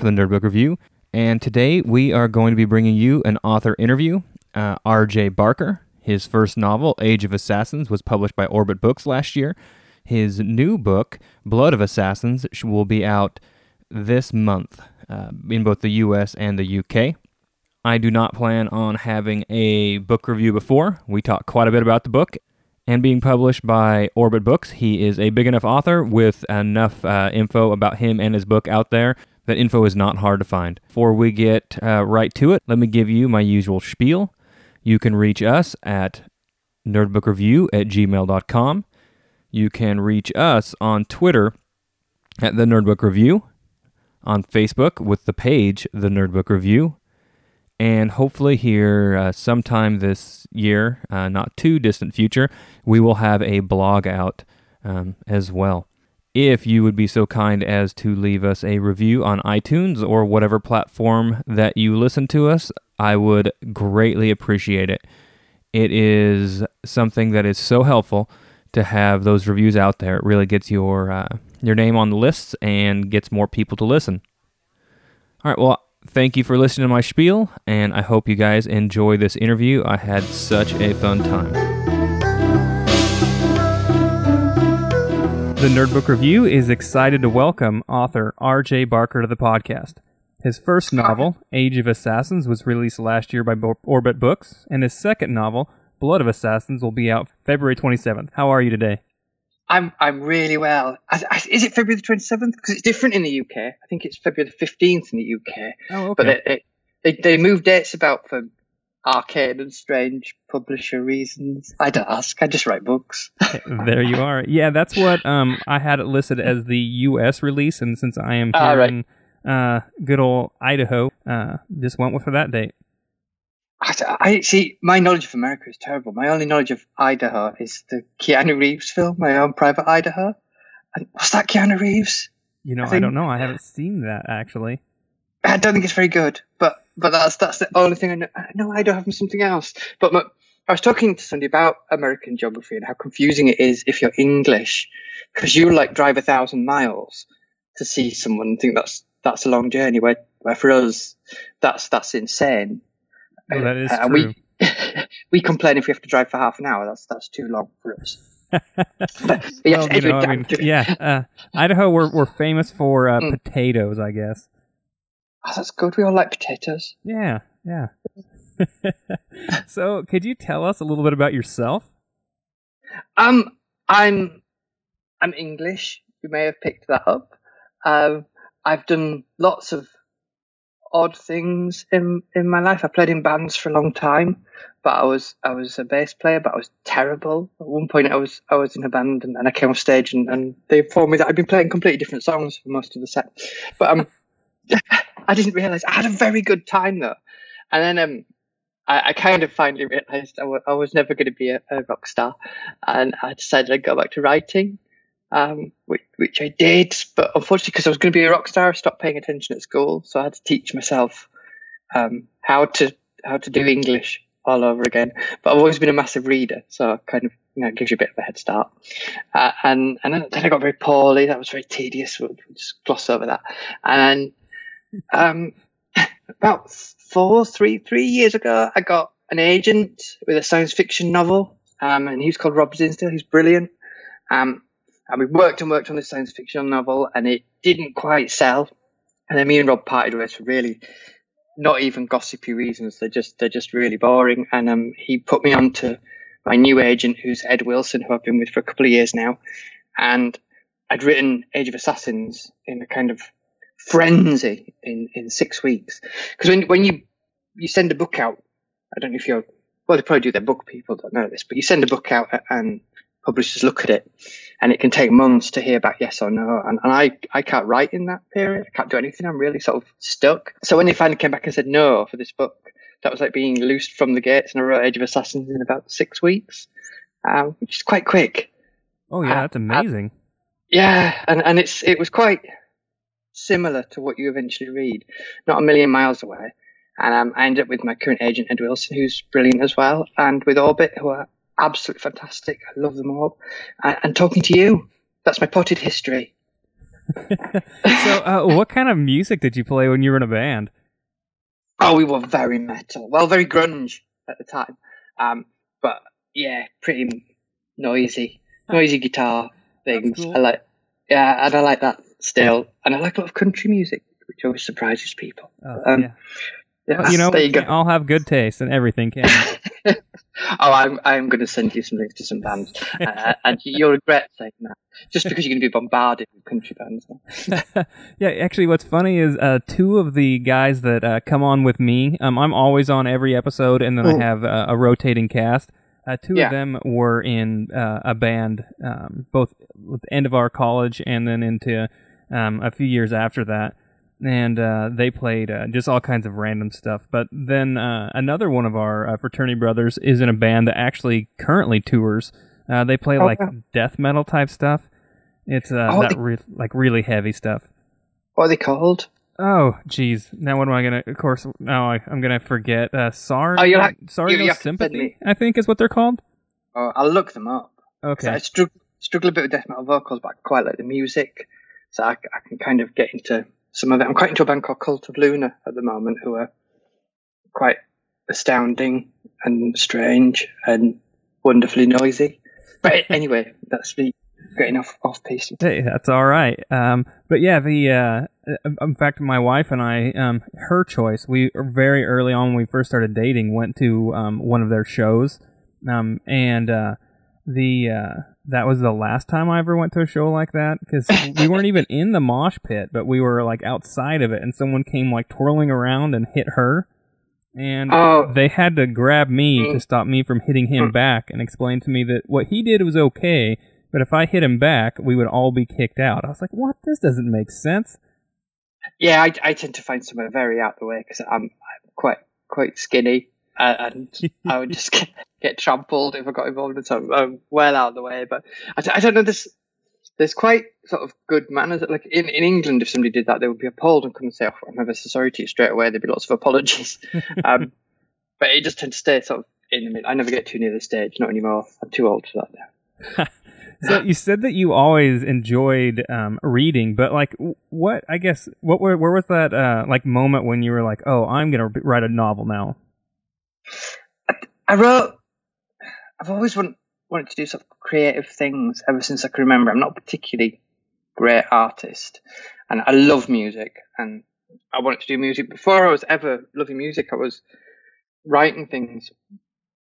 From the Nerd Book Review, and today we are going to be bringing you an author interview. Uh, R.J. Barker, his first novel, Age of Assassins, was published by Orbit Books last year. His new book, Blood of Assassins, will be out this month uh, in both the US and the UK. I do not plan on having a book review before. We talked quite a bit about the book. And being published by Orbit Books, he is a big enough author with enough uh, info about him and his book out there that info is not hard to find. Before we get uh, right to it, let me give you my usual spiel. You can reach us at nerdbookreview at gmail.com. You can reach us on Twitter at the Nerdbook Review, on Facebook with the page The Nerdbook Review, and hopefully here uh, sometime this year, uh, not too distant future, we will have a blog out um, as well. If you would be so kind as to leave us a review on iTunes or whatever platform that you listen to us, I would greatly appreciate it. It is something that is so helpful to have those reviews out there. It really gets your uh, your name on the lists and gets more people to listen. All right, well, thank you for listening to my spiel, and I hope you guys enjoy this interview. I had such a fun time. The Nerdbook Review is excited to welcome author R.J. Barker to the podcast. His first novel, Age of Assassins, was released last year by Orbit Books, and his second novel, Blood of Assassins, will be out February 27th. How are you today? I'm I'm really well. I, I, is it February the twenty seventh? Because it's different in the UK. I think it's February the fifteenth in the UK. Oh, okay. But it, it, they they move dates about for arcane and strange publisher reasons. I don't ask. I just write books. there you are. Yeah, that's what um I had it listed as the U.S. release, and since I am here Ah, right. in uh, good old Idaho, uh, just went with for that date. I, I see. My knowledge of America is terrible. My only knowledge of Idaho is the Keanu Reeves film, My Own Private Idaho. And was that Keanu Reeves? You know, I I, don't know. I haven't seen that actually. I don't think it's very good, but but that's that's the only thing I know. I I don't have something else. But my, I was talking to somebody about American geography and how confusing it is if you're English, because you like drive a thousand miles to see someone and think that's that's a long journey. Where where for us, that's that's insane. Oh, that is Uh, true. we we complain if we have to drive for half an hour. That's that's too long for us. Well, you know, I mean, yeah, uh, Idaho, we're we're famous for uh, Mm. potatoes, I guess. Oh, that's good. We all like potatoes. Yeah, yeah. so, could you tell us a little bit about yourself? Um, I'm I'm English. You may have picked that up. Um, I've done lots of odd things in in my life. I played in bands for a long time, but I was I was a bass player, but I was terrible. At one point, I was I was in a band, and, and I came off stage, and, and they informed me that I'd been playing completely different songs for most of the set. But um, I didn't realize I had a very good time though. And then um, I, I kind of finally realized I was never going to be a, a rock star, and I decided I'd go back to writing, um, which, which I did. But unfortunately, because I was going to be a rock star, I stopped paying attention at school, so I had to teach myself um, how to how to do English all over again. But I've always been a massive reader, so kind of you know gives you a bit of a head start. Uh, and and then, then I got very poorly. That was very tedious. We'll just gloss over that. And um, about four, three, three years ago, I got an agent with a science fiction novel, um, and he was called Rob Zinsdale. He's brilliant. Um, and we worked and worked on this science fiction novel, and it didn't quite sell. And then me and Rob parted ways for really not even gossipy reasons. They're just they're just really boring. And um, he put me on to my new agent, who's Ed Wilson, who I've been with for a couple of years now. And I'd written Age of Assassins in a kind of frenzy in, in six weeks. Because when when you you send a book out, I don't know if you're well, they probably do their book people don't know this, but you send a book out and publishers look at it, and it can take months to hear back yes or no. And, and I I can't write in that period. I can't do anything. I'm really sort of stuck. So when they finally came back and said no for this book, that was like being loosed from the gates, and I wrote Age of Assassins in about six weeks, um, which is quite quick. Oh yeah, Uh, that's amazing. Yeah, and, and it's it was quite similar to what you eventually read, not a million miles away. And um, I ended up with my current agent Ed Wilson, who's brilliant as well, and with Orbit, who are absolutely fantastic. I love them all. And, and talking to you, that's my potted history. so, uh, what kind of music did you play when you were in a band? Oh, we were very metal. Well, very grunge at the time. Um, but yeah, pretty noisy, noisy guitar things. cool. I like, yeah, and I like that still. And I like a lot of country music, which always surprises people. Oh, Um, yeah. Yeah, Well, you know, there you go. all have good taste, and everything can. oh, I'm I'm going to send you some links to some bands, uh, and you'll regret saying that just because you're going to be bombarded with country bands. yeah, actually, what's funny is uh, two of the guys that uh, come on with me. Um, I'm always on every episode, and then I Mm. have uh, a rotating cast. Uh, two Yeah. of them were in uh, a band, um, both at the end of our college and then into um, a few years after that. And uh, they played uh, just all kinds of random stuff. But then uh, another one of our uh, fraternity brothers is in a band that actually currently tours. Uh, they play Oh, like wow. death metal type stuff. It's uh, Oh, that they- re- like really heavy stuff. What are they called? Oh, jeez. Now what am I gonna? Of course, now I, I'm gonna forget. Uh, sorry. Oh, you'll have- sorry, you- no you have to send sympathy. I think is what they're called. Oh, I'll look them up. 'Cause I Okay. struggle, struggle a bit with death metal vocals, but I quite like the music, so I, I can kind of get into some of it. I'm quite into a band called Cult of Luna at the moment, who are quite astounding and strange and wonderfully noisy. But anyway, that's me getting off off piece. Hey, that's all right. Um, but yeah, the uh, uh, in fact, my wife and I, um, her choice. We very early on when we first started dating, went to um, one of their shows, um, and uh, the uh, that was the last time I ever went to a show like that because we weren't even in the mosh pit, but we were like outside of it, and someone came like twirling around and hit her. And Oh. they had to grab me Mm. to stop me from hitting him back and explain to me that what he did was okay, but if I hit him back, we would all be kicked out. I was like, what? This doesn't make sense. Yeah, I, I tend to find somewhere very out the way because I'm, I'm quite quite skinny, and I would just get, get trampled if I got involved in something. I'm well out of the way, but I don't know. There's there's quite sort of good manners. Like in, in England, if somebody did that, they would be appalled and come and say, "Oh, I'm ever so sorry to you." Straight away, there'd be lots of apologies. um, but it just tends to stay sort of in the middle. I never get too near the stage, not anymore. I'm too old for that now. So you said that you always enjoyed um, reading, but like, what? I guess what? Where, where was that uh, like moment when you were like, "Oh, I'm gonna write a novel now"? I wrote. I've always want, wanted to do sort of creative things ever since I can remember. I'm not a particularly great artist, and I love music, and I wanted to do music before I was ever loving music. I was writing things.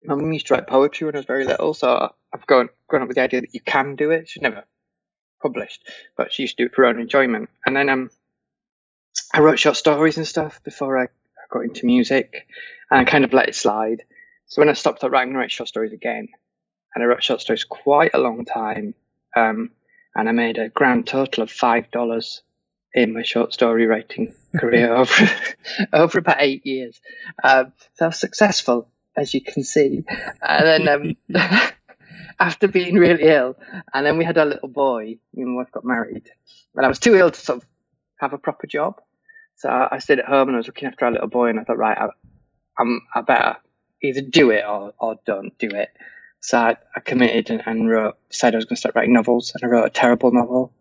My mum used to write poetry when I was very little, so I've grown grown up with the idea that you can do it. She's never published, but she used to do it for her own enjoyment. And then um, I wrote short stories and stuff before I got into music, and I kind of let it slide. So when I stopped at writing, I write short stories again, and I wrote short stories quite a long time, um, and I made a grand total of five dollars in my short story writing career over over about eight years. Um, so I was successful, as you can see. And then um, after being really ill, and then we had our little boy, me and my wife got married, and I was too ill to sort of have a proper job. So I I stayed at home and I was looking after our little boy, and I thought, right, I, I'm, I better either do it or, or don't do it. So I, I committed and, and wrote, decided I was going to start writing novels, and I wrote a terrible novel,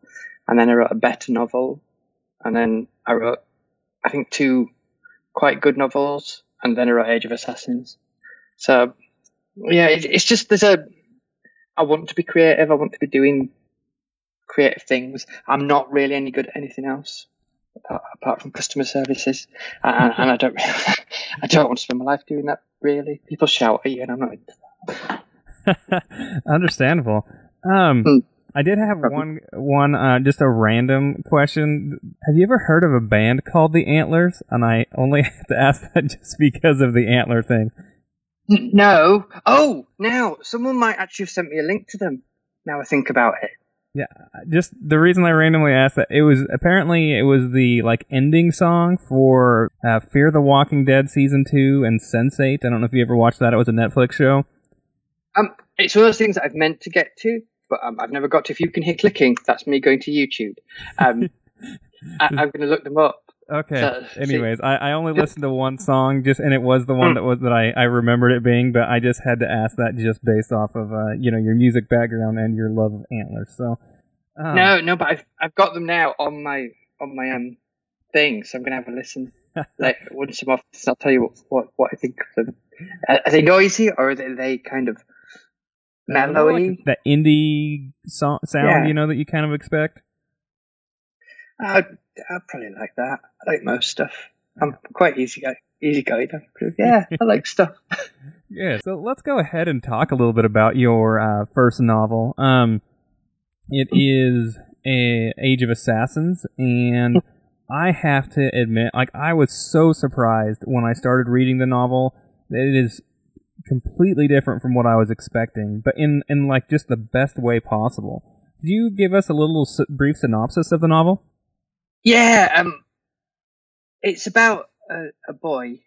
and then I wrote a better novel, and then I wrote, I think, two quite good novels, and then I wrote Age of Assassins. So, yeah, it, it's just there's a, I want to be creative, I want to be doing creative things. I'm not really any good at anything else apart, apart from customer services, and, and I don't, I don't want to spend my life doing that. Really, people shout at you, and I'm not. into that. Understandable. Um, Hmm. I did have one one uh, just a random question. Have you ever heard of a band called the Antlers? And I only have to ask that just because of the antler thing. No. Oh, now someone might actually have sent me a link to them. Now I think about it. Just the reason I randomly asked that it was apparently it was the like ending song for uh, Fear the Walking Dead season two and Sense8. I don't know if you ever watched that. It was a Netflix show. Um, it's one of those things that I've meant to get to, but um, I've never got to. If you can hear clicking, that's me going to YouTube. Um, I, I'm going to look them up. Okay. So, see- Anyways, I, I only listened to one song just and it was the one Mm. that was that I, I remembered it being, but I just had to ask that just based off of uh, you know, your music background and your love of antlers. So Um, no, no, but I've I've got them now on my on my um thing, so I'm gonna have a listen. like once I'm off, I'll tell you what what, what I think of them. Are, are they noisy or are they, are they kind of mellowy? like that indie so- sound, Yeah. you know, that you kind of expect. I'd, I'd probably like that. I like most stuff. I'm quite easy guy, easy going. Yeah, I like stuff. Yeah, so let's go ahead and talk a little bit about your uh, first novel. Um, it is a Age of Assassins, and I have to admit, like I was so surprised when I started reading the novel that it is completely different from what I was expecting, but in in like just the best way possible. Could you give us a little brief synopsis of the novel? Yeah, um, it's about a, a boy,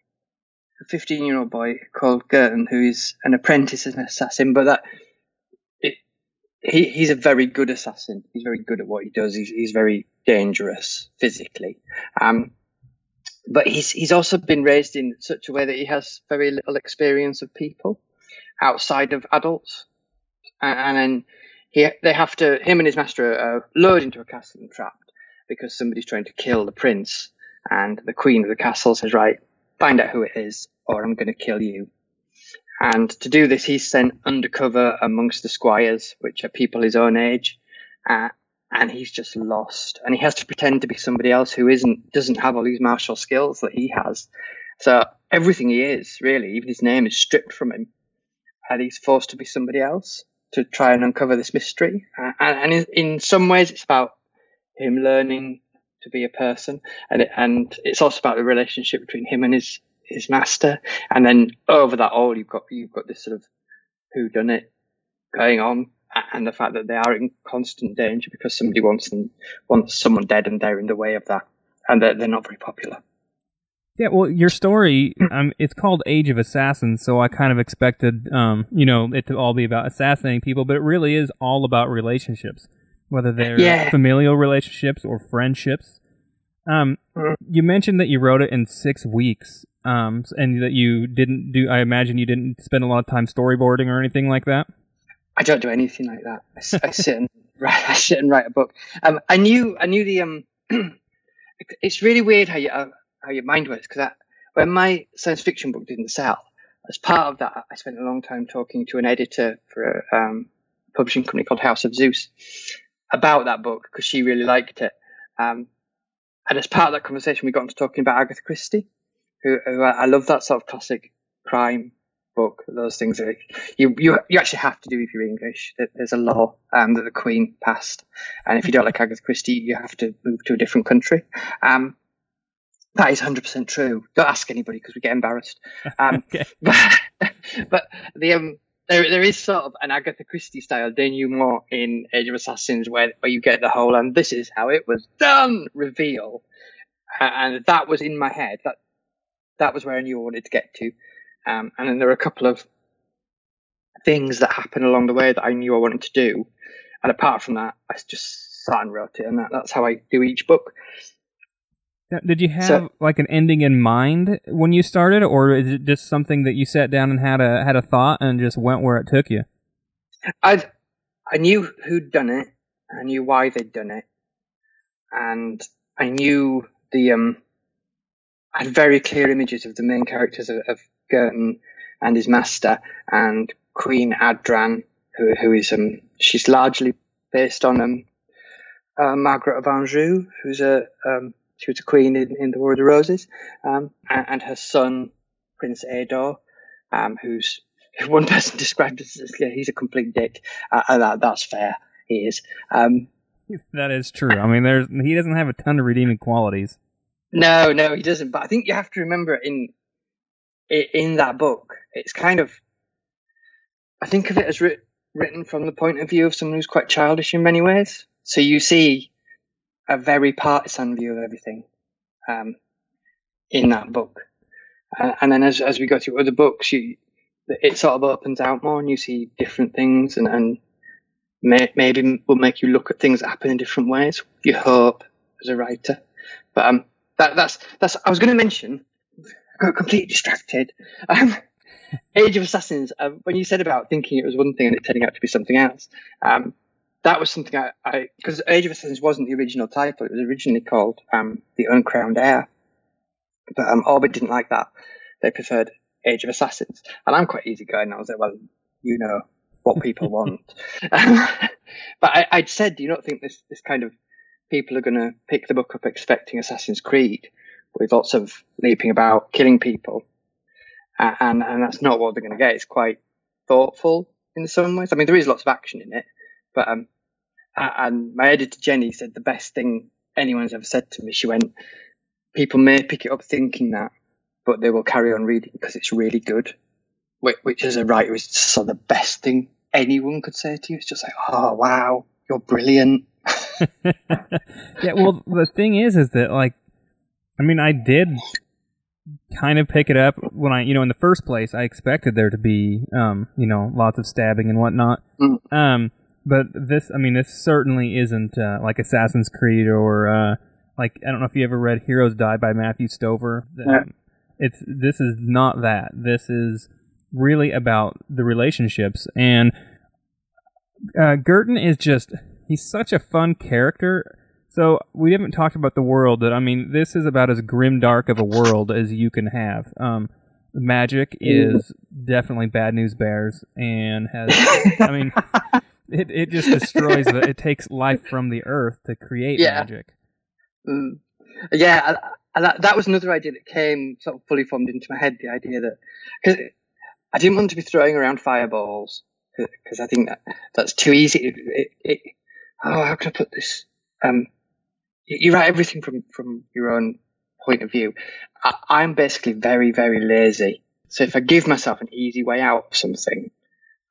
a 15 year old boy called Girton, who is an apprentice as an assassin, but that it, he, he's a very good assassin. He's very good at what he does. He's, he's very dangerous physically. Um, but he's, he's also been raised in such a way that he has very little experience of people outside of adults. And, and then he, they have to, him and his master are lured into a castle and trapped because somebody's trying to kill the prince. And the queen of the castle says, right, find out who it is or I'm going to kill you. And to do this, he's sent undercover amongst the squires, which are people his own age. Uh, and he's just lost. And he has to pretend to be somebody else who isn't, doesn't have all these martial skills that he has. So everything he is, really, even his name is stripped from him. And he's forced to be somebody else to try and uncover this mystery. Uh, and, and in, in some ways, it's about him learning to be a person, and it, and it's also about the relationship between him and his his master. And then over that all, you've got you've got this sort of who done it going on, and the fact that they are in constant danger because somebody wants them wants someone dead, and they're in the way of that, and they're, they're not very popular. Yeah, well, your story, um, it's called Age of Assassins, so I kind of expected, um, you know, it to all be about assassinating people, but it really is all about relationships, whether they're Yeah. familial relationships or friendships. Um, Mhm. you mentioned that you wrote it in six weeks, um, and that you didn't do. I imagine you didn't spend a lot of time storyboarding or anything like that. I don't do anything like that. I, I sit and write. I sit and write a book. Um, I knew. I knew the. Um, it's really weird how you uh, how your mind works because when my science fiction book didn't sell, as part of that, I spent a long time talking to an editor for a um, publishing company called Head of Zeus about that book because she really liked it. Um, and as part of that conversation, we got into talking about Agatha Christie, who, who I I love that sort of classic crime book. Those things are you you you actually have to do if you're English. There's a law um, that the Queen passed, and if you don't like Agatha Christie, you have to move to a different country. Um, that is 100% true. Don't ask anybody because we get embarrassed. Um, Okay. but, but the um, there there is sort of an Agatha Christie style denouement in Age of Assassins where where you get the whole and this is how it was done reveal, and that was in my head. That that was where I knew I wanted to get to. Um, and then there are a couple of things that happened along the way that I knew I wanted to do. And apart from that, I just sat and wrote it, and that, that's how I do each book. Now, Did you have So- like an ending in mind when you started, or is it just something that you sat down and had a had a thought and just went where it took you? I I knew who'd done it, I knew why they'd done it, and I knew the um. I had very clear images of the main characters of, of Girton and his master, and Queen Adran, who who is um she's largely based on um uh, Margaret of Anjou, who's a um she was a queen in, in the War of the Roses, um and, and her son Prince Aydor, um who's one person described as yeah, he's a complete dick, uh, and that, that's fair. He is. Um, That is true. I mean, there's he doesn't have a ton of redeeming qualities. No, no, he doesn't. But I think you have to remember in in that book, it's kind of. I think of it as writ- written from the point of view of someone who's quite childish in many ways. So you see a very partisan view of everything um, in that book, uh, and then as as we go through other books, you it sort of opens out more, and you see different things, and and may, maybe will make you look at things that happen in different ways. You hope as a writer, but um, that that's that's. I was going to mention. I got completely distracted. Um, Age of Assassins. Uh, when you said about thinking it was one thing and it turning out to be something else, um, that was something I because Age of Assassins wasn't the original title. It was originally called um, the Uncrowned Heir, but um, Orbit didn't like that. They preferred Age of Assassins, and I'm quite easygoing. I was like, well, you know what people want. but I, would said, do you not think this this kind of people are going to pick the book up expecting Assassin's Creed with lots of leaping about, killing people, and and that's not what they're going to get. It's quite thoughtful in some ways. I mean, there is lots of action in it, but um, and my editor Jenny said the best thing anyone's ever said to me. She went, "People may pick it up thinking that, but they will carry on reading because it's really good." Which, which as a writer is just the best thing anyone could say to you. It's just like, "Oh wow, you're brilliant." yeah, well, the thing is, is that like, I mean, I did kind of pick it up when I, you know, in the first place, I expected there to be, um, you know, lots of stabbing and whatnot. Mm. Um, but this, I mean, this certainly isn't uh, like Assassin's Creed or uh, like I don't know if you ever read Heroes Die by Matthew Stover. Yeah. It's this is not that. This is really about the relationships and uh, Girton is just he's such a fun character so we haven't talked about the world. That I mean, this is about as grim dark of a world as you can have. Um, magic is definitely bad news bears, and has. I mean, it it just destroys the. It takes life from the earth to create yeah. magic. Mm. Yeah, that, that was another idea that came sort of fully formed into my head. The idea that because I didn't want to be throwing around fireballs because I think that that's too easy. It, it, it, oh, how can I put this? Um, you write everything from from your own point of view. I, am basically very very lazy. So if I give myself an easy way out of something,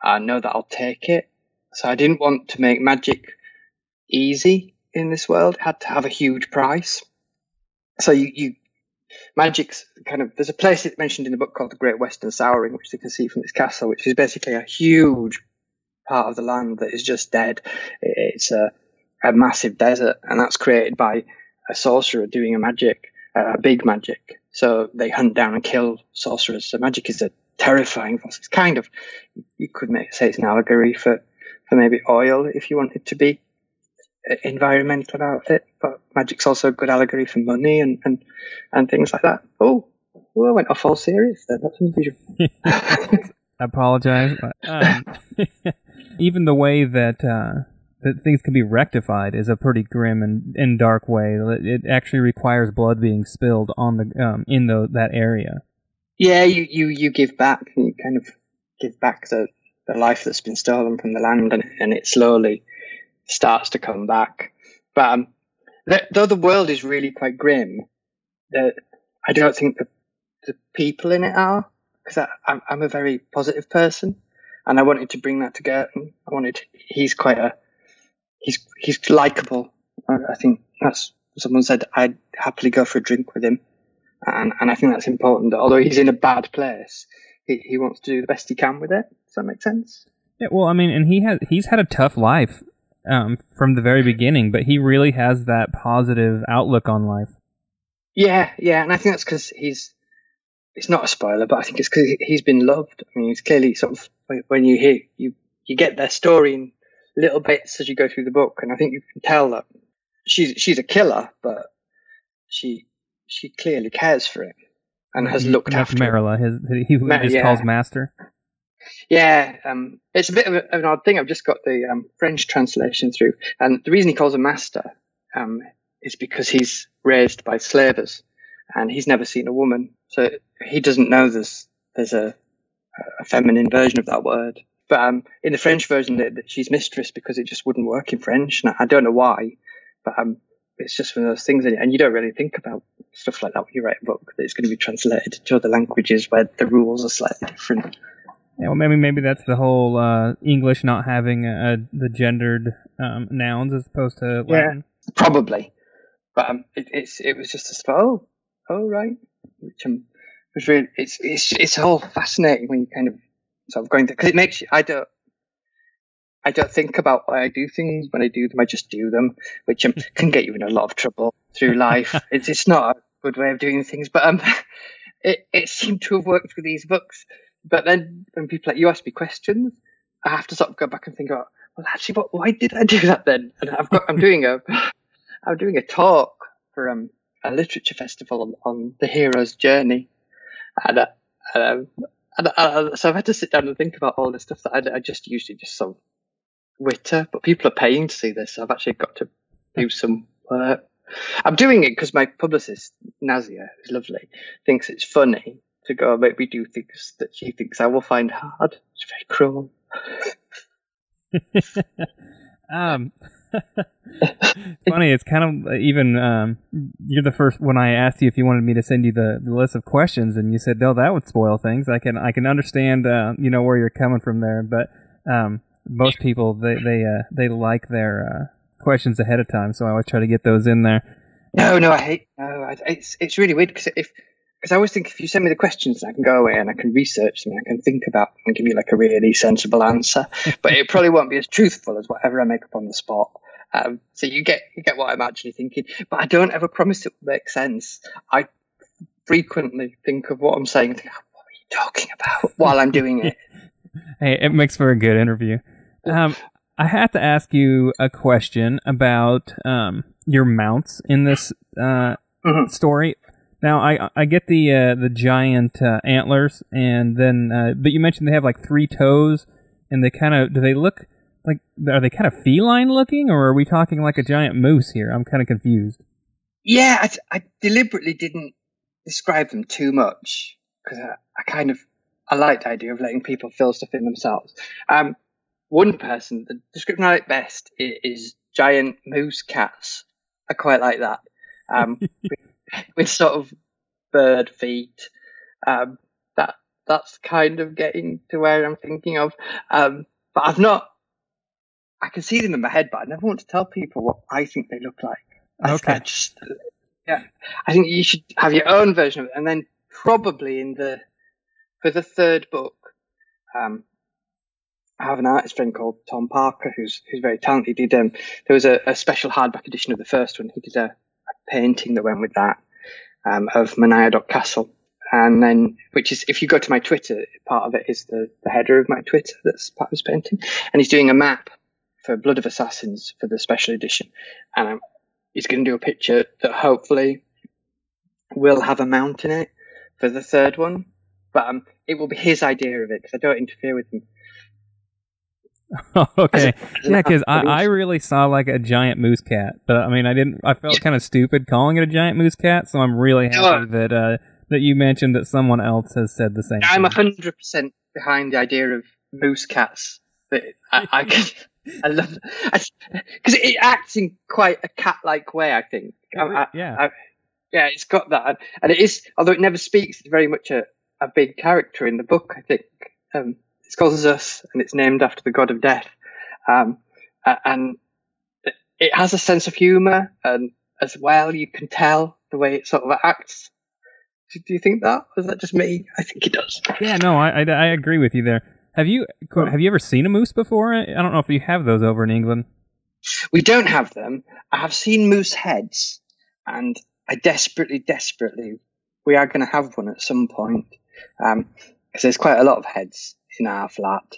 I know that I'll take it. So I didn't want to make magic easy in this world. It had to have a huge price. So you, you magic's kind of there's a place it mentioned in the book called the Great Western Souring, which you can see from this castle, which is basically a huge part of the land that is just dead. It's a a massive desert, and that's created by a sorcerer doing a magic, uh, a big magic. So they hunt down and kill sorcerers. So magic is a terrifying force. It's kind of you could make, say it's an allegory for for maybe oil if you wanted to be environmental about it. But magic's also a good allegory for money and and, and things like that. Oh, oh I went off all serious there. That's unusual. I apologize. Um, even the way that. Uh that things can be rectified is a pretty grim and, and dark way. It actually requires blood being spilled on the um, in the that area. Yeah, you, you, you give back. You kind of give back the, the life that's been stolen from the land, and, and it slowly starts to come back. But um, the, though the world is really quite grim, I don't think the, the people in it are, because I'm, I'm a very positive person, and I wanted to bring that to Girton. I wanted, he's quite a he's he's likable. I think that's someone said I'd happily go for a drink with him, and and I think that's important. Although he's in a bad place, he he wants to do the best he can with it. Does that make sense? Yeah. Well, I mean, and he has he's had a tough life um, from the very beginning, but he really has that positive outlook on life. Yeah, yeah, and I think that's because he's. It's not a spoiler, but I think it's because he's been loved. I mean, it's clearly sort of when you hear you you get their story in little bits as you go through the book, and I think you can tell that she's she's a killer, but she she clearly cares for him and has looked That's after Merela, his he, Mar- just yeah. calls master. Yeah, um, it's a bit of, a, of, an odd thing. I've just got the um, French translation through, and the reason he calls him master um, is because he's raised by slavers, and he's never seen a woman, so he doesn't know there's there's a, a feminine version of that word. But um, in the French version, that she's mistress because it just wouldn't work in French. And I don't know why, but um, it's just one of those things, and you don't really think about stuff like that when you write a book that it's going to be translated to other languages where the rules are slightly different. Yeah, well, maybe maybe that's the whole uh, English not having a, a, the gendered um, nouns as opposed to Latin. Yeah, probably. But um, it, it's it was just a spell. oh right, which um, was really it's it's it's all fascinating when you kind of sort of going to because it makes you. I don't. I don't think about why I do things. When I do them, I just do them, which um, can get you in a lot of trouble through life. it's it's not a good way of doing things, but um, it it seemed to have worked for these books. But then when people like you ask me questions, I have to sort of go back and think about well, actually, what, why did I do that then? And I've got, I'm doing a, I'm doing a talk for um, a literature festival on, on the hero's journey, and, uh, um, and uh, so I've had to sit down and think about all the stuff that I, I just usually just sort of witter, but people are paying to see this. So I've actually got to do some work. I'm doing it because my publicist Nazia, who's lovely, thinks it's funny to go maybe do things that she thinks I will find hard. It's very cruel. um, funny. It's kind of even. Um, you're the first when I asked you if you wanted me to send you the, the list of questions, and you said no, that would spoil things. I can I can understand. Uh, you know where you're coming from there, but um, most people they they uh, they like their uh, questions ahead of time, so I always try to get those in there. No, no, I hate. No, it's it's really weird because if because I always think if you send me the questions, I can go away and I can research them and I can think about them and give you like a really sensible answer. but it probably won't be as truthful as whatever I make up on the spot. Um, so you get you get what I'm actually thinking, but I don't ever promise it will make sense. I frequently think of what I'm saying think, what are you talking about while I'm doing it? hey, it makes for a good interview. Um, I have to ask you a question about um, your mounts in this uh, mm-hmm. story. Now, I I get the uh, the giant uh, antlers, and then uh, but you mentioned they have like three toes, and they kind of do they look like are they kind of feline looking, or are we talking like a giant moose here? I'm kind of confused. Yeah, I, I deliberately didn't describe them too much because I, I, kind of I like the idea of letting people fill stuff in themselves. Um, one person, the description I like best is, is giant moose cats. I quite like that. Um, with sort of bird feet. Um, that that's kind of getting to where I'm thinking of. Um, but I've not. I can see them in my head, but I never want to tell people what I think they look like. Okay. I, just, yeah, I think you should have your own version of it, and then probably in the for the third book, um, I have an artist friend called Tom Parker who's who's very talented. He did um, there was a, a special hardback edition of the first one. He did a, painting that went with that um, of Manaia Castle. And then, which is, if you go to my Twitter, part of it is the, the header of my Twitter that's part of his painting. And he's doing a map for Blood of Assassins for the special edition. And um, he's going to do a picture that hopefully will have a mount in it for the third one. But um, it will be his idea of it because I don't interfere with him. okay. yeah, because I, I really saw like a giant moose cat, but I mean, I didn't. I felt kind of stupid calling it a giant moose cat, so I'm really happy that uh, that you mentioned that someone else has said the same. I'm hundred percent behind the idea of moose cats. That I, I can. I love because it acts in quite a cat-like way. I think. I, yeah. I, yeah, it's got that, and it is. Although it never speaks, it's very much a, a big character in the book. I think. Um, it's called Xus, and it's named after the god of death. Um, and it has a sense of humor, and as well, you can tell the way it sort of acts. Do you think that? Was that just me? I think it does. Yeah, no, I, I, I agree with you there. Have you have you ever seen a moose before? I don't know if you have those over in England. We don't have them. I have seen moose heads, and I desperately, desperately, we are going to have one at some point because um, there's quite a lot of heads in our flat.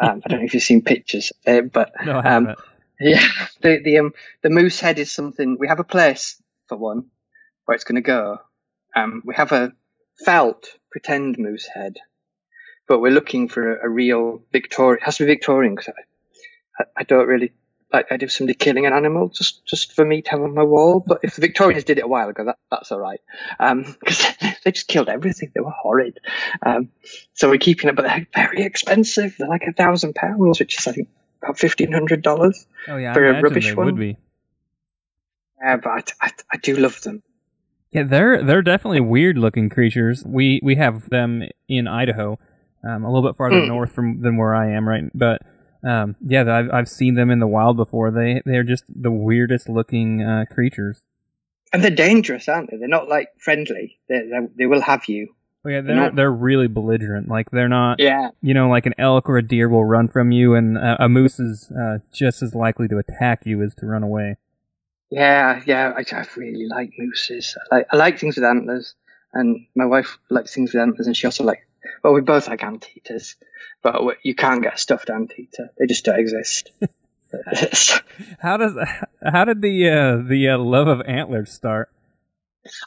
Um, I don't know if you've seen pictures, uh, but no, um, yeah, the the um, the moose head is something. We have a place for one where it's going to go. Um, we have a felt pretend moose head, but we're looking for a, a real Victorian. It has to be Victorian because I, I, I don't really like I do somebody killing an animal just just for me to have on my wall. But if the Victorians did it a while ago, that, that's all right because um, they just killed everything. They were horrid. Um, so we're keeping it, but they're very expensive. They're like a thousand pounds, which is I think about fifteen hundred dollars. Oh yeah, for I a rubbish one. Would be. Yeah, but I, I, I do love them. Yeah, they're they're definitely weird looking creatures. We we have them in Idaho, um, a little bit farther mm. north from than where I am, right? But um, yeah, I've I've seen them in the wild before. They they're just the weirdest looking uh, creatures. And they're dangerous, aren't they? They're not like friendly. They they will have you. Oh, yeah, they're they're, they're, really belligerent. Like they're not. Yeah. You know, like an elk or a deer will run from you, and uh, a moose is uh, just as likely to attack you as to run away. Yeah, yeah, I, I really like mooses. I like, I like things with antlers, and my wife likes things with antlers, and she also like well, we both like anteaters, but you can't get a stuffed anteater. They just don't exist. How does how did the uh, the uh, love of antlers start?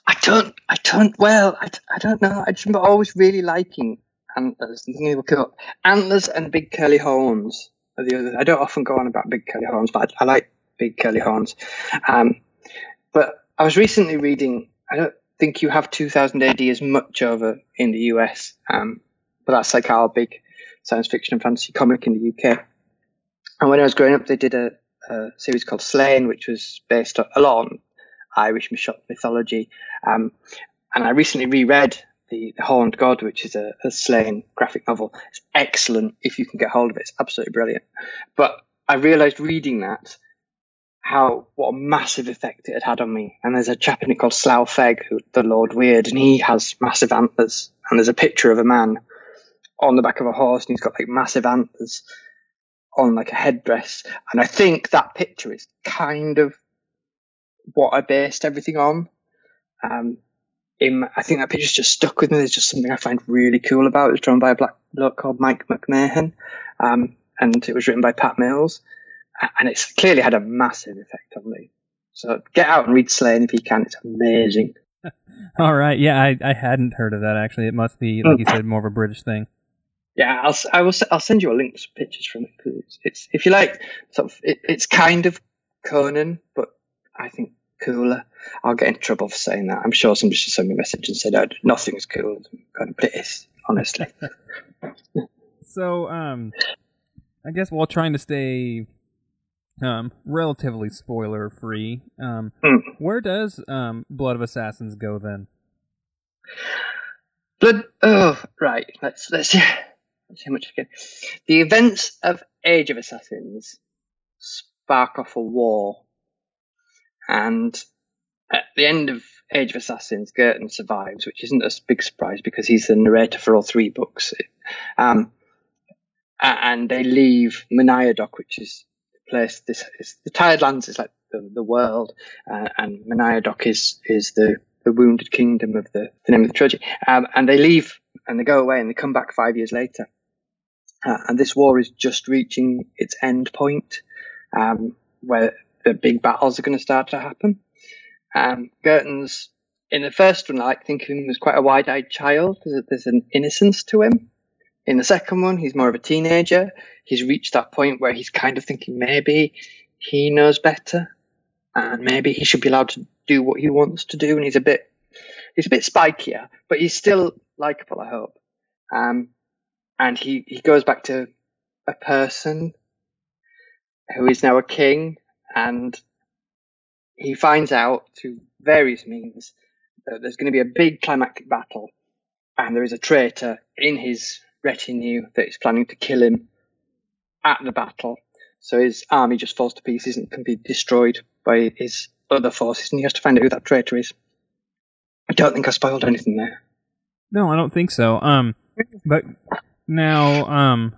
I don't, I don't, well, I, I don't know. I just remember always really liking antlers and thinking they were cool. Antlers and big curly horns are the other. I don't often go on about big curly horns, but I, I like big curly horns. Um, but I was recently reading, I don't think you have 2000 AD as much over in the US, um, but that's like our big science fiction and fantasy comic in the UK. And when I was growing up, they did a, a series called Sláine, which was based a lot on Irish mythology. Um, and I recently reread the, the Horned God, which is a, a Sláine graphic novel. It's excellent if you can get hold of it. It's absolutely brilliant. But I realised reading that how what a massive effect it had had on me. And there's a chap in it called Slough Feg, who the Lord Weird, and he has massive antlers. And there's a picture of a man on the back of a horse, and he's got like massive antlers on like a headdress. And I think that picture is kind of what I based everything on. Um, in, I think that picture's just stuck with me. There's just something I find really cool about it. It was drawn by a black bloke called Mike McMahon, um, and it was written by Pat Mills, and it's clearly had a massive effect on me. So get out and read Sláine if you can. It's amazing. All right, yeah, I, I hadn't heard of that actually. It must be like you said, more of a British thing. Yeah, I'll I will. I'll send you a link to some pictures from it 'cause it's, it's if you like sort of it, it's kind of Conan, but I think cooler. I'll get in trouble for saying that. I'm sure somebody should send me a message and say, "No, nothing's cooler than Conan," but it is honestly. So, um, I guess while trying to stay um relatively spoiler free, um, Hmm. where does um Blood of Assassins go then? Blood. Oh, right. Let's let's see. How much again. The events of Age of Assassins spark off a war, and at the end of Age of Assassins, Girton survives, which isn't a big surprise because he's the narrator for all three books. Um, and they leave Maniyadoc, which is the place. This is, the Tired Lands is like the, the world, uh, and Maniyadoc is is the the wounded kingdom of the, the name of the trilogy. Um, and they leave and they go away and they come back five years later. Uh, and this war is just reaching its end point, um, where the big battles are going to start to happen. Um, in the first one, I like thinking of him as quite a wide-eyed child. There's, there's an innocence to him. In the second one, he's more of a teenager. He's reached that point where he's kind of thinking maybe he knows better, and maybe he should be allowed to do what he wants to do. And he's a bit, he's a bit spikier, but he's still likable. I hope. Um, and he he goes back to a person who is now a king, and he finds out through various means that there's going to be a big climactic battle, and there is a traitor in his retinue that is planning to kill him at the battle. So his army just falls to pieces and can be destroyed by his other forces, and he has to find out who that traitor is. I don't think I spoiled anything there. No, I don't think so. Um, but now, um,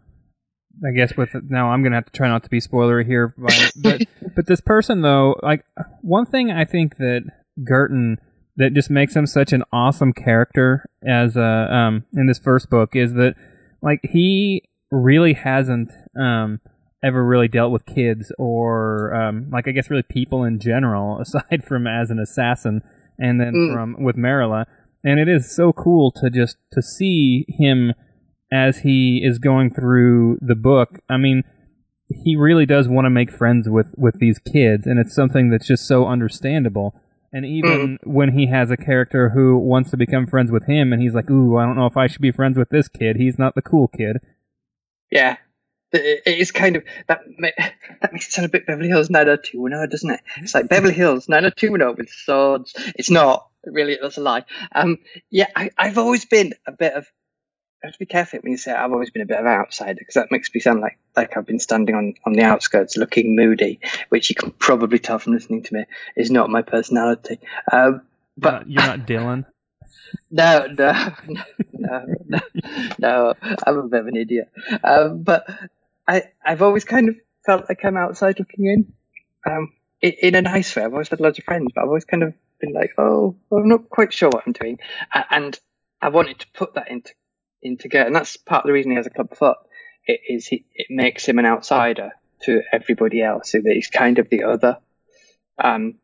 I guess with now I'm gonna have to try not to be spoilery here, but but, but this person though, like one thing I think that Girton that just makes him such an awesome character as a um in this first book is that like he really hasn't um ever really dealt with kids or um like I guess really people in general aside from as an assassin and then Mm. from with Merela and it is so cool to just to see him as he is going through the book. I mean, he really does want to make friends with with these kids, and it's something that's just so understandable. And even when he has a character who wants to become friends with him, and he's like, "Ooh, I don't know if I should be friends with this kid. He's not the cool kid." Yeah, it is kind of that. That makes it sound a bit Beverly Hills 90210, doesn't it? It's like Beverly Hills 90210 with swords. It's not really. That's a lie. Um, yeah, I, I've always been a bit of. I have to be careful when you say I've always been a bit of an outsider because that makes me sound like like I've been standing on on the outskirts, looking moody, which you can probably tell from listening to me is not my personality. Um, You're but not, you're not Dylan. no, no, no, no, no. I'm a bit of an idiot. Um, but I, I've always kind of felt like I'm outside looking in. Um, in, in a nice way. I've always had loads of friends, but I've always kind of been like, oh, I'm not quite sure what I'm doing. And I wanted to put that into into get, and that's part of the reason he has a club foot. It is he, it makes him an outsider to everybody else, so that he's kind of the other. Um,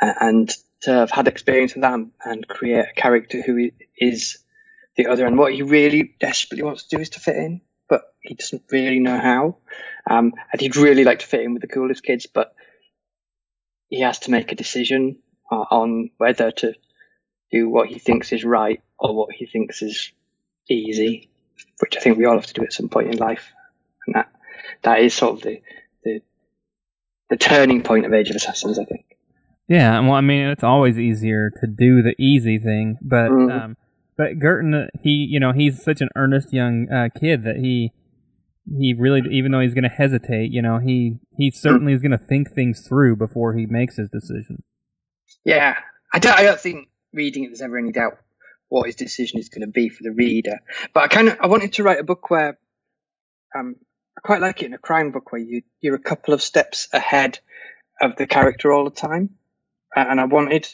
and to have had experience with that and create a character who is the other, and what he really desperately wants to do is to fit in, but he doesn't really know how. Um, and he'd really like to fit in with the coolest kids, but he has to make a decision on whether to do what he thinks is right or what he thinks is easy, which I think we all have to do at some point in life, and that that is sort of the the, the turning point of Age of Assassins, I think. Yeah, well, I mean, it's always easier to do the easy thing, but mm. um, but Girton, he, you know, he's such an earnest young uh, kid that he he really, even though he's going to hesitate, you know, he he certainly is going to think things through before he makes his decision. Yeah, I don't, I don't think reading it there's ever any doubt what his decision is going to be for the reader. But I kind of I wanted to write a book where um, I quite like it in a crime book where you you're a couple of steps ahead of the character all the time, and I wanted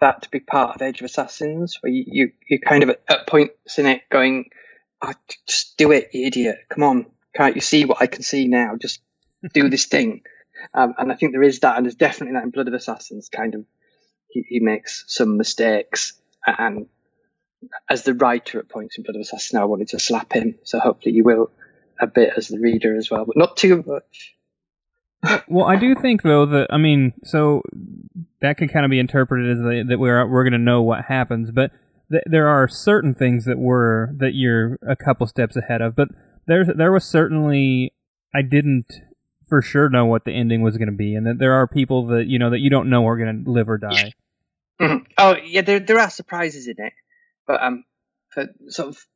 that to be part of Age of Assassins, where you you you're kind of at, at points in it going, oh, just do it, you idiot! Come on, can't you see what I can see now? Just do this thing. Um, and I think there is that, and there's definitely that in Blood of Assassins. Kind of, he, he makes some mistakes, and as the writer at points in Blood of Assassins, I wanted to slap him. So hopefully you will a bit as the reader as well, but not too much. well, I do think though that I mean, so that could kind of be interpreted as the, that we're we're going to know what happens, but th- there are certain things that were that you're a couple steps ahead of. But there's there was certainly I didn't for sure know what the ending was going to be, and that there are people that you know that you don't know are going to live or die. Mm-hmm. Oh yeah, there there are surprises in it, but um, for sort of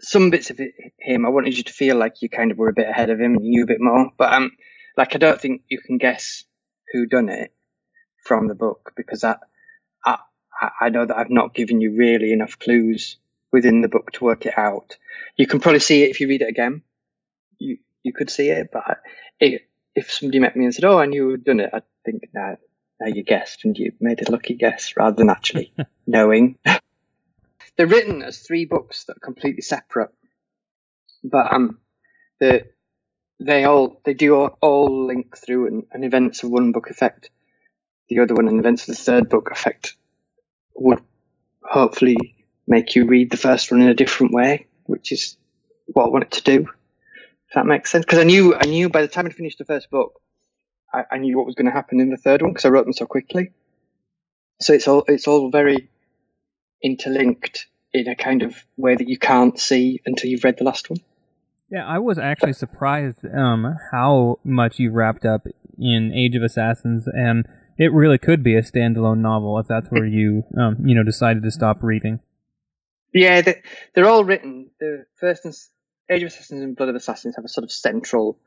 some bits of it, him, I wanted you to feel like you kind of were a bit ahead of him and you knew a bit more. But um, like I don't think you can guess who done it from the book because I, I, I know that I've not given you really enough clues within the book to work it out. You can probably see it if you read it again. You you could see it, but it, if somebody met me and said, "Oh, I knew who'd done it," I'd think, "Now, now you guessed, and you made a lucky guess rather than actually knowing." They're written as three books that are completely separate, but um, the they all they do all, all link through, and, and events of one book affect the other one, and events of the third book affect would hopefully make you read the first one in a different way, which is what I wanted to do. If that makes sense, because I knew I knew by the time I finished the first book, I, I knew what was going to happen in the third one because I wrote them so quickly. So it's all it's all very interlinked in a kind of way that you can't see until you've read the last one. Yeah, I was actually surprised um, how much you wrapped up in Age of Assassins, and it really could be a standalone novel if that's where you um, you know decided to stop reading. Yeah, they're all written. The first Age of Assassins and Blood of Assassins have a sort of central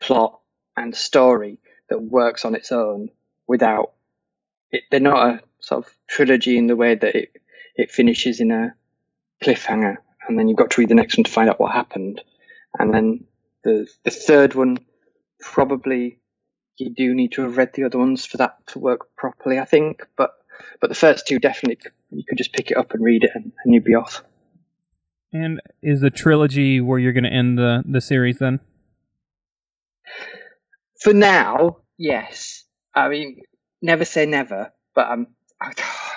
plot and story that works on its own without. It, they're not a sort of trilogy in the way that it it finishes in a cliffhanger, and then you've got to read the next one to find out what happened. And then the the third one, probably you do need to have read the other ones for that to work properly, I think. But but the first two definitely you could just pick it up and read it, and, and you'd be off. And is the trilogy where you're going to end the the series then? For now, yes. I mean, never say never, but I'm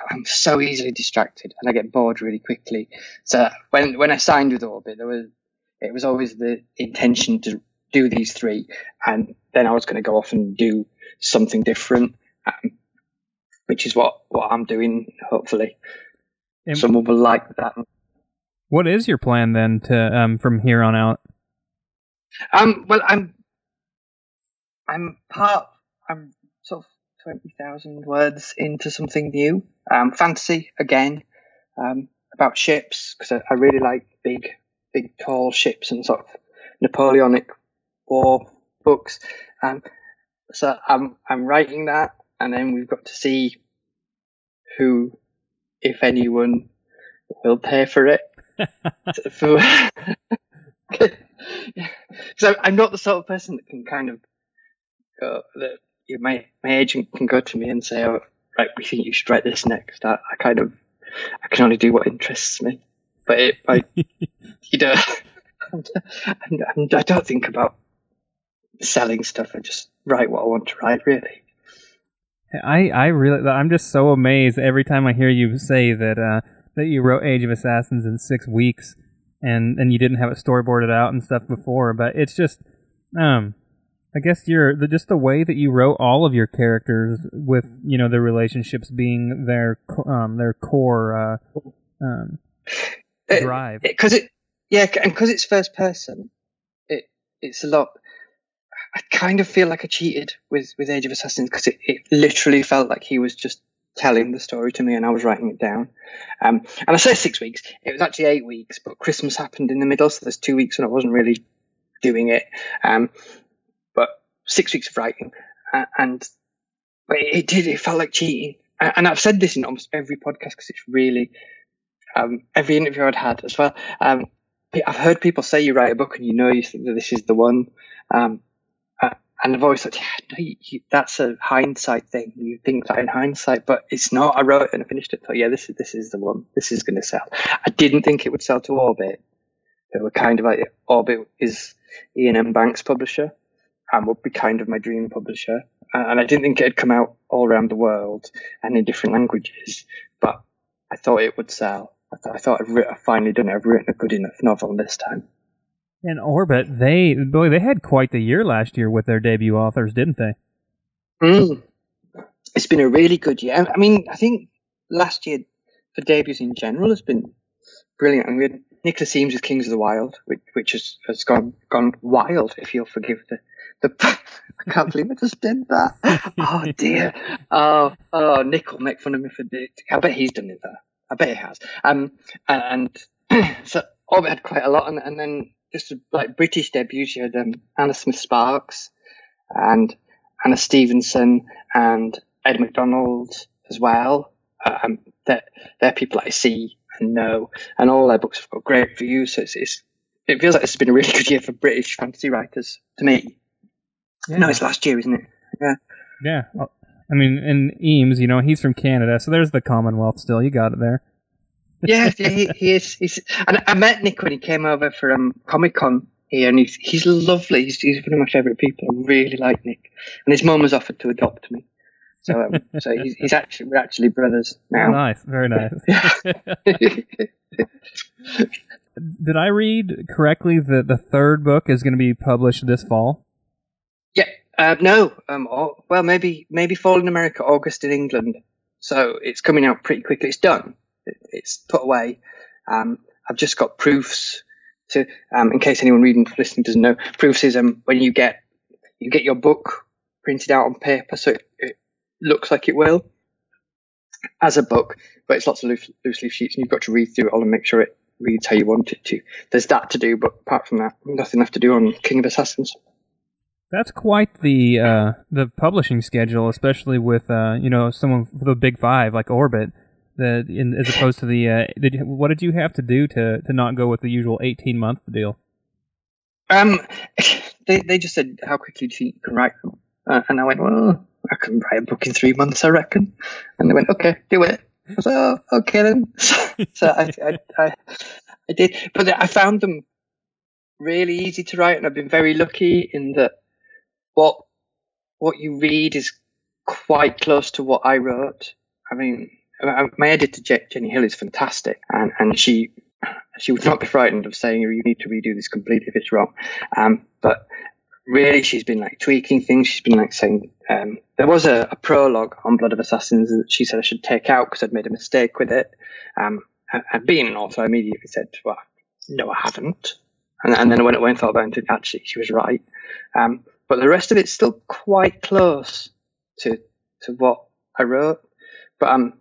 I'm so easily distracted and I get bored really quickly. So when when I signed with Orbit, there was it was always the intention to do these three, and then I was going to go off and do something different, um, which is what what I'm doing. Hopefully, and someone will like that. What is your plan then to um, from here on out? Um, well, I'm I'm part. I'm sort of 20,000 words into something new. Um, fantasy, again, um, about ships, because I, I, really like big, big, tall ships and sort of Napoleonic war books. Um, so I'm, I'm writing that, and then we've got to see who, if anyone, will pay for it. so I'm not the sort of person that can kind of go that my my agent can go to me and say, "Oh, right, we think you should write this next." I, I kind of I can only do what interests me. but it, I, you know, I don't think about selling stuff. I just write what I want to write, really. I, I really, I'm just so amazed every time I hear you say that uh, that you wrote Age of Assassins in six weeks, and and you didn't have it storyboarded out and stuff before. But it's just, um, I guess you're the, just the way that you wrote all of your characters with you know their relationships being their um their core uh, um drive because it, it, yeah and because it's first person it it's a lot I kind of feel like I cheated with with Age of Assassins because it, it literally felt like he was just telling the story to me and I was writing it down. Um, and I say six weeks. It was actually eight weeks, but Christmas happened in the middle, so there's two weeks when I wasn't really doing it. Um, six weeks of writing, uh, and it did. It felt like cheating. And I've said this in almost every podcast because it's really um, every interview I'd had as well. Um, I've heard people say you write a book and you know you think that this is the one. Um, and I've always thought, yeah, no, you, you, that's a hindsight thing. You think that in hindsight, but it's not. I wrote it and I finished it. Thought, yeah, this is this is the one. This is going to sell. I didn't think it would sell to Orbit. They were kind of like Orbit is Iain M. Banks' publisher and would be kind of my dream publisher. And I didn't think it'd come out all around the world and in different languages, but I thought it would sell. I, th- I thought I'd, I've finally done it. I've written a good enough novel this time. In Orbit, they boy, they had quite the year last year with their debut authors, didn't they? Mm. It's been a really good year. I mean, I think last year for debuts in general has been brilliant. And mean, we had Nicholas Eames with Kings of the Wild, which, which has, has gone gone wild. If you'll forgive the the, I can't believe I just did that. Oh dear. Oh, oh, Nick will make fun of me for it. I bet he's done it there. I bet he has. Um, and, and so Orbit had quite a lot, and, and then just like British debuts. You had um, Anna Smith Sparks and Anna Stephens and Ed McDonald as well. Um, they're, they're people I see and know, and all their books have got great reviews. So it's, it's it feels like it's been a really good year for British fantasy writers to me. Yeah. No, it's last year, isn't it? Yeah. Yeah. I mean, and Eames, you know, he's from Canada, so there's the Commonwealth still. You got it there yeah, he, he is. He's, and I met Nick when he came over for um, Comic Con here, and he's he's lovely. He's, he's one of my favourite people. I really like Nick, and his mum has offered to adopt me. So, um, so he's, he's, actually we're actually brothers now. Nice, very nice. Did I read correctly that the third book is going to be published this fall? Yeah. Uh, no. Um. Or, well, maybe maybe fall in America, August in England. So it's coming out pretty quickly. It's done it's put away. Um, I've just got proofs to, um, in case anyone reading listening doesn't know, proofs is um, when you get you get your book printed out on paper, so it, it looks like it will as a book, but it's lots of loose, loose leaf sheets, and you've got to read through it all and make sure it reads how you want it to. There's that to do, but apart from that, nothing left to do on King of Assassins. That's quite the uh, the publishing schedule, especially with uh, you know someone for the big five like Orbit the in, as opposed to the uh, did you, what did you have to do to to not go with the usual 18 month deal um they they just said how quickly do you think you can write them uh, and i went well i can write a book in three months i reckon. And they went okay do it. I was like oh okay then. So I, I, I i did. But i found them really easy to write and i've been very lucky in that what what you read is quite close to what i wrote. I mean my editor Jenny Hill is fantastic, and and she she would not be frightened of saying you need to redo this completely if it's wrong. Um, but really, she's been like tweaking things. She's been like saying um, there was a, a, prologue on Blood of Assassins that she said I should take out because I'd made a mistake with it. Um, and, and being an author, I immediately said, "Well, no, I haven't." And, and then it went thought about it, actually, she was right. Um, but the rest of it's still quite close to to what I wrote. But um,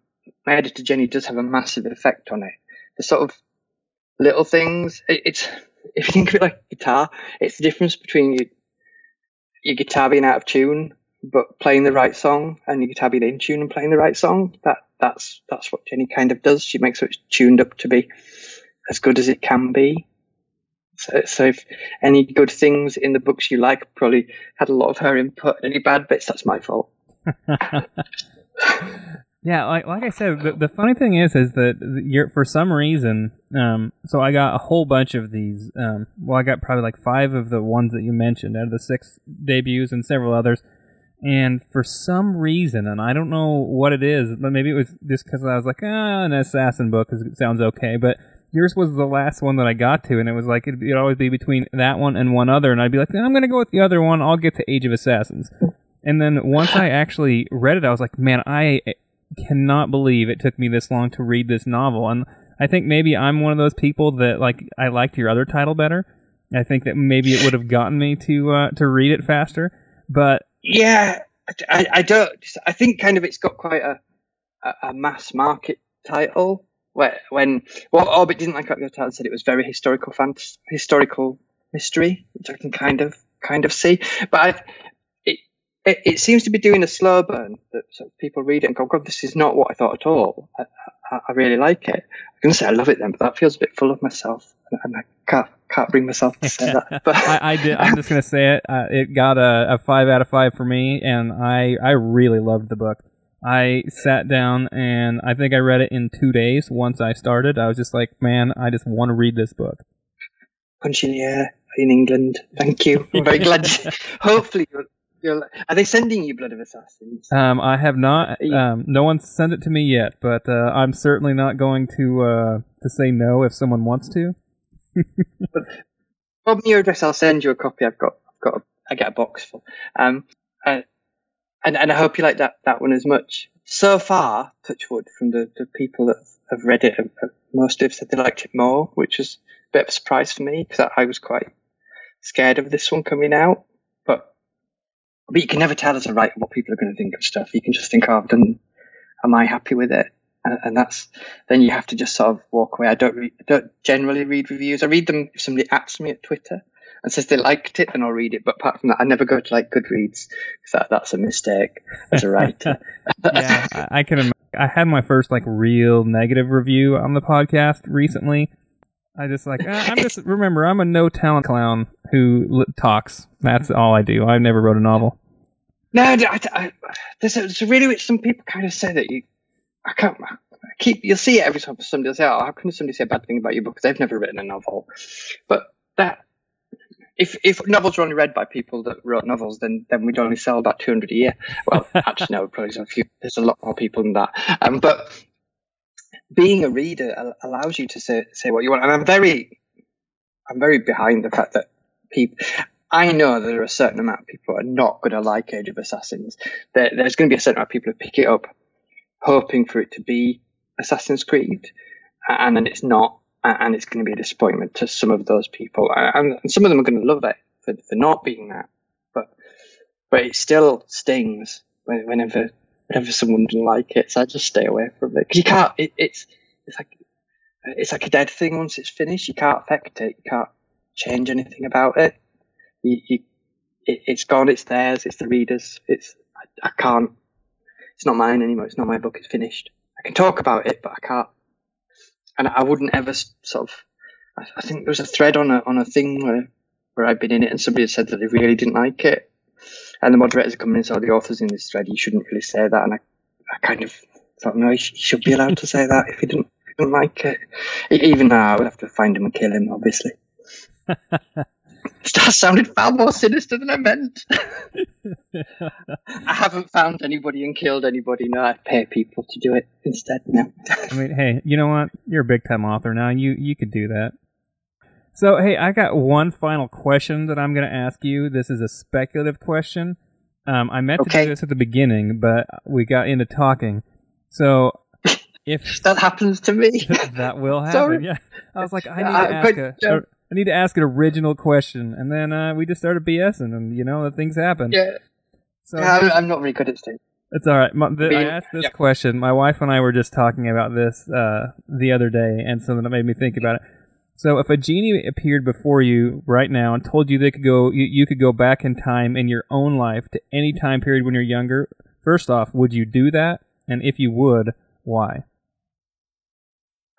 my editor Jenny does have a massive effect on it. The sort of little things. It, it's if you think of it like guitar, it's the difference between your guitar being out of tune but playing the right song, and guitar being in tune and playing the right song. That that's that's what Jenny kind of does. She makes it tuned up to be as good as it can be. So, so if any good things in the books you like, probably had a lot of her input. Any bad bits, that's my fault. Yeah, like like I said, the, the funny thing is, is that you're for some reason. Um, so I got a whole bunch of these. Um, well, I got probably like five of the ones that you mentioned out of the six debuts and several others. And for some reason, and I don't know what it is, but maybe it was just because I was like, ah, an assassin book it sounds okay. But yours was the last one that I got to, and it was like it'd, it'd always be between that one and one other, and I'd be like, I'm gonna go with the other one. I'll get to Age of Assassins. And then once I actually read it, I was like, man, I cannot believe it took me this long to read this novel. And I think maybe I'm one of those people that like I liked your other title better. I think that maybe it would have gotten me to uh, to read it faster. But yeah, I, I don't. I think kind of it's got quite a a, a mass market title. Where when what oh, Orbit didn't like about the title said it was very historical historical mystery, which I can kind of kind of see. But I, it, it, seems to be doing a slow burn that sort of people read it and go, God, this is not what I thought at all. I, I, I really like it. I'm going to say I love it then, but that feels a bit full of myself, and I can't can't bring myself to say that. But I, I did. I'm just going to say it. Uh, it got a, a five out of five for me, and I I really loved the book. I sat down and I think I read it in two days. Once I started, I was just like, man, I just want to read this book. Punch in the air in England. Thank you. I'm very glad. hopefully, you're, are they sending you Blood of Assassins? Um, I have not. Um, no one's sent it to me yet, but uh, I'm certainly not going to uh, to say no if someone wants to. Bob me your address. I'll send you a copy. I've got. I've got. A, I get a box full. Um, uh, and and I hope you like that that one as much. So far, Touchwood, from the, the people that have read it, have, have said they liked it more, which is a bit of a surprise for me because I, I was quite scared of this one coming out. But you can never tell as a writer what people are going to think of stuff. You can just think, oh, I've done, am I happy with it? And, and that's, then you have to just sort of walk away. I don't, re- don't generally read reviews. I read them if somebody asks me at Twitter and says they liked it, then I'll read it. But apart from that, I never go to like Goodreads because that, that's a mistake as a writer. yeah, I, I can. I had my first like real negative review on the podcast recently. I just like uh, I'm just remember I'm a no talent clown who talks. That's all I do. I never wrote a novel. No, I, I, there's, a, there's a really which some people kind of say that you. I can't I keep. You'll see it every time somebody will say, "Oh, how can somebody say a bad thing about your book?" Because they've never written a novel. But that if if novels are only read by people that wrote novels, then then we'd only sell about two hundred a year. Well, actually, no, probably there's a few. There's a lot more people than that. Um, but being a reader allows you to say say what you want, and I'm very I'm very behind the fact that people. I know there are a certain amount of people who are not going to like Age of Assassins. There, there's going to be a certain amount of people who pick it up hoping for it to be Assassin's Creed, and then it's not, and it's going to be a disappointment to some of those people. And, some of them are going to love it for, for not being that, but but it still stings whenever whenever someone doesn't like it. So I just stay away from it because you can't. It, it's it's like it's like a dead thing once it's finished. You can't affect it. You can't change anything about it. You, you it, has gone. It's theirs. It's the readers. It's I, I, can't. It's not mine anymore. It's not my book. It's finished. I can talk about it, but I can't. And I wouldn't ever sort of. I, I think there was a thread on a on a thing where where I'd been in it, and somebody had said that they really didn't like it, and the moderators are coming in, so the authors in this thread, you shouldn't really say that. And I, I kind of thought, no, he, should be allowed to say that if he didn't, don't like it. Even now, I would have to find him and kill him, obviously. that sounded far more sinister than I meant. I haven't found anybody and killed anybody. No, I pay people to do it instead. No. I mean, hey, you know what? You're a big time author now. You you could do that. So, hey, I got one final question that I'm going to ask you. This is a speculative question. Um, I meant okay. to do this at the beginning, but we got into talking. So, if that happens to me, that will happen. Sorry. Yeah, I was like, I need to ask a, a, I need to ask an original question, and then uh, we just started BSing, and you know, things happen. Yeah. So yeah, I'm, not really good at state. It's all right. My, the, I asked this question. My wife and I were just talking about this uh, the other day, and something that made me think about it. So if a genie appeared before you right now and told you they could go, you, you could go back in time in your own life to any time period when you're younger. First off, would you do that? And if you would, why?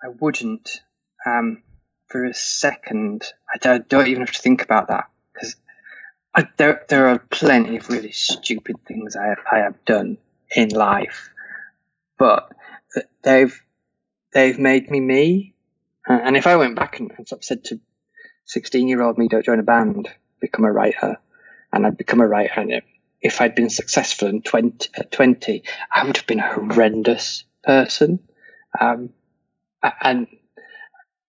I wouldn't. Um, for a second, I don't, don't even have to think about that because there there are plenty of really stupid things I have, I have done in life, but they've they've made me me. And if I went back and, and sort of said to sixteen year old me, "Don't join a band, become a writer," and I'd become a writer, and if I'd been successful in 20, at 20, I would have been a horrendous person. Um, and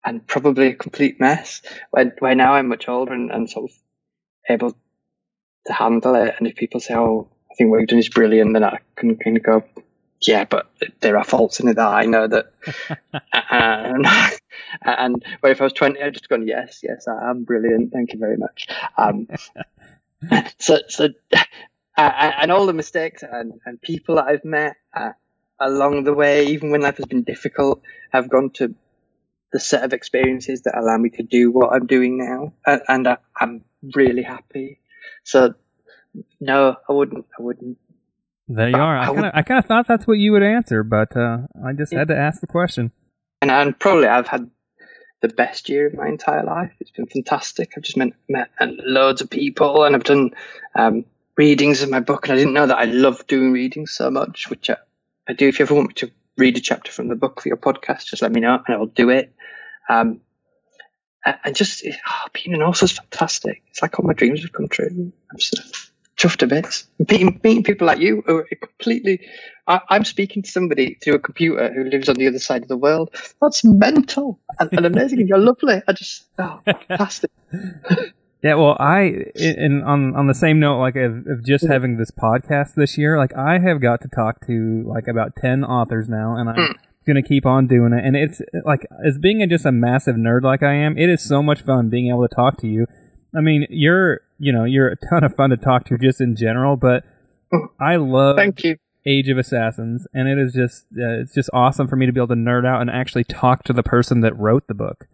and probably a complete mess. When when now I'm much older and, and sort of able to handle it, and if people say, "Oh, I think what you've done is brilliant," then I can kind of go, "Yeah, but there are faults in it that I know that." and, and but if I was twenty, I'd just gone, "Yes, yes, I am brilliant. Thank you very much." Um, so so. Uh, and all the mistakes and, and people that I've met uh, along the way, even when life has been difficult, have gone to the set of experiences that allow me to do what I'm doing now, and, and I, am really happy. So, no, I wouldn't. I wouldn't. There you are. I kind of, I kind of thought that's what you would answer, but uh, I just had to ask the question. And, and probably I've had the best year of my entire life. It's been fantastic. I've just met, met loads of people, and I've done um, readings of my book, and I didn't know that I loved doing readings so much, which I, I do. If you ever want me to read a chapter from the book for your podcast, just let me know, and I will do it. Um, and just oh, being an author is fantastic. It's like all my dreams have come true. I'm just chuffed to bits. Meeting, meeting people like you who are completely. I, am speaking to somebody through a computer who lives on the other side of the world. That's mental and, and amazing, and you're lovely. I just oh, fantastic. Yeah, well, I and on on the same note, like of, of just having this podcast this year, like I have got to talk to like about ten authors now, and I'm mm. gonna keep on doing it. And it's like as being a, just a massive nerd like I am, it is so much fun being able to talk to you. I mean, you're you know you're a ton of fun to talk to just in general, but. I love thank you Age of Assassins, and it is just uh, it's just awesome for me to be able to nerd out and actually talk to the person that wrote the book.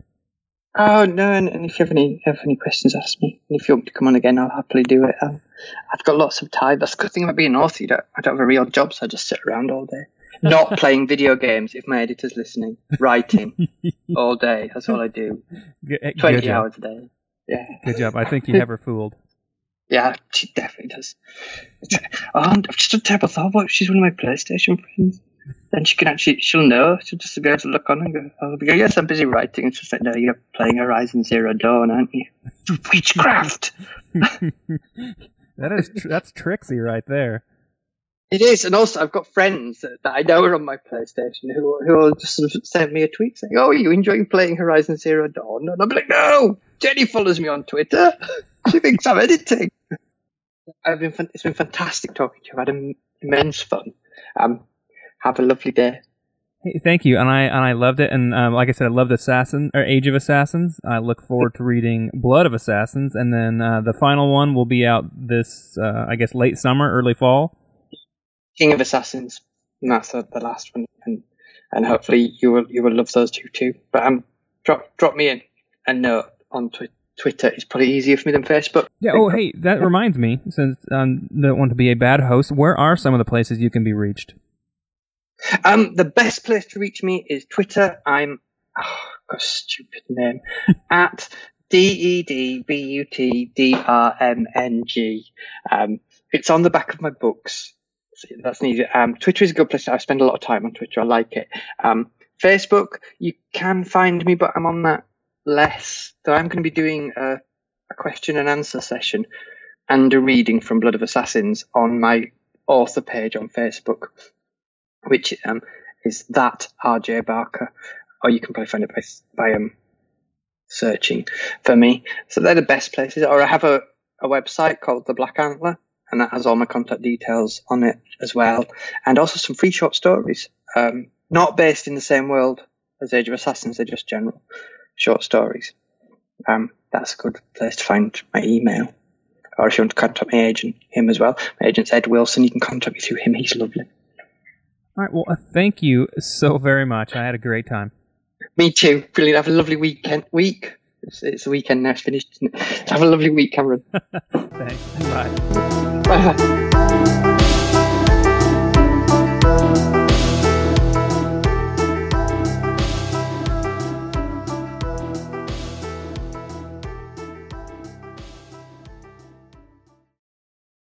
Oh no! And, and, if you have any have any questions, ask me. And if you want to come on again, I'll happily do it. Um, I've got lots of time. That's the good thing about being an author. You don't, I don't have a real job, so I just sit around all day, not playing video games. If my editor's listening, writing all day. That's all I do. Eh, Twenty hours a day. Yeah. Good job. I think you her fooled. Yeah, she definitely does. oh, I've just a terrible thought. What? She's one of my PlayStation friends then she can actually she'll know she'll just be able to look on and go, oh, go yes I'm busy writing It's just like no you're playing Horizon Zero Dawn aren't you witchcraft that is tr- that's Trixie right there it is and also I've got friends that, I know are on my PlayStation who who will just sort of send me a tweet saying oh are you enjoying playing Horizon Zero Dawn and I'm like no Jenny follows me on Twitter she thinks I'm editing I've been it's been fantastic talking to you I've had immense fun um, have a lovely day. Hey, thank you, and I and I loved it. And um, like I said, I loved Assassin or Age of Assassins. I look forward to reading Blood of Assassins, and then uh, the final one will be out this, uh, I guess, late summer, early fall. King of Assassins, and that's the, the last one, and and hopefully you will you will love those two too. But um, drop drop me in a note on Twitter. Twitter is probably easier for me than Facebook. Yeah. Oh, hey, that reminds me. Since I um, don't want to be a bad host, where are some of the places you can be reached? Um, the best place to reach me is Twitter. I'm oh, got a stupid name at D E D B U T D R M N G. Um, it's on the back of my books. That's needed. Um, Twitter is a good place. I spend a lot of time on Twitter. I like it. Um, Facebook, you can find me, but I'm on that less. So I'm going to be doing a, a question and answer session and a reading from Blood of Assassins on my author page on Facebook which um, is that RJ Barker, or you can probably find it by, by um, searching for me. So they're the best places. Or I have a, a website called The Black Antler, and that has all my contact details on it as well, and also some free short stories. Um, not based in the same world as Age of Assassins, they're just general short stories. Um, that's a good place to find my email. Or if you want to contact my agent, him as well. My agent's Ed Wilson. You can contact me through him. He's lovely. All right. Well, uh, thank you so very much. I had a great time. Me too. Brilliant. Have a lovely weekend. Week. It's, it's the weekend now. It's finished. Have a lovely week, Cameron. Thanks. Bye. Bye.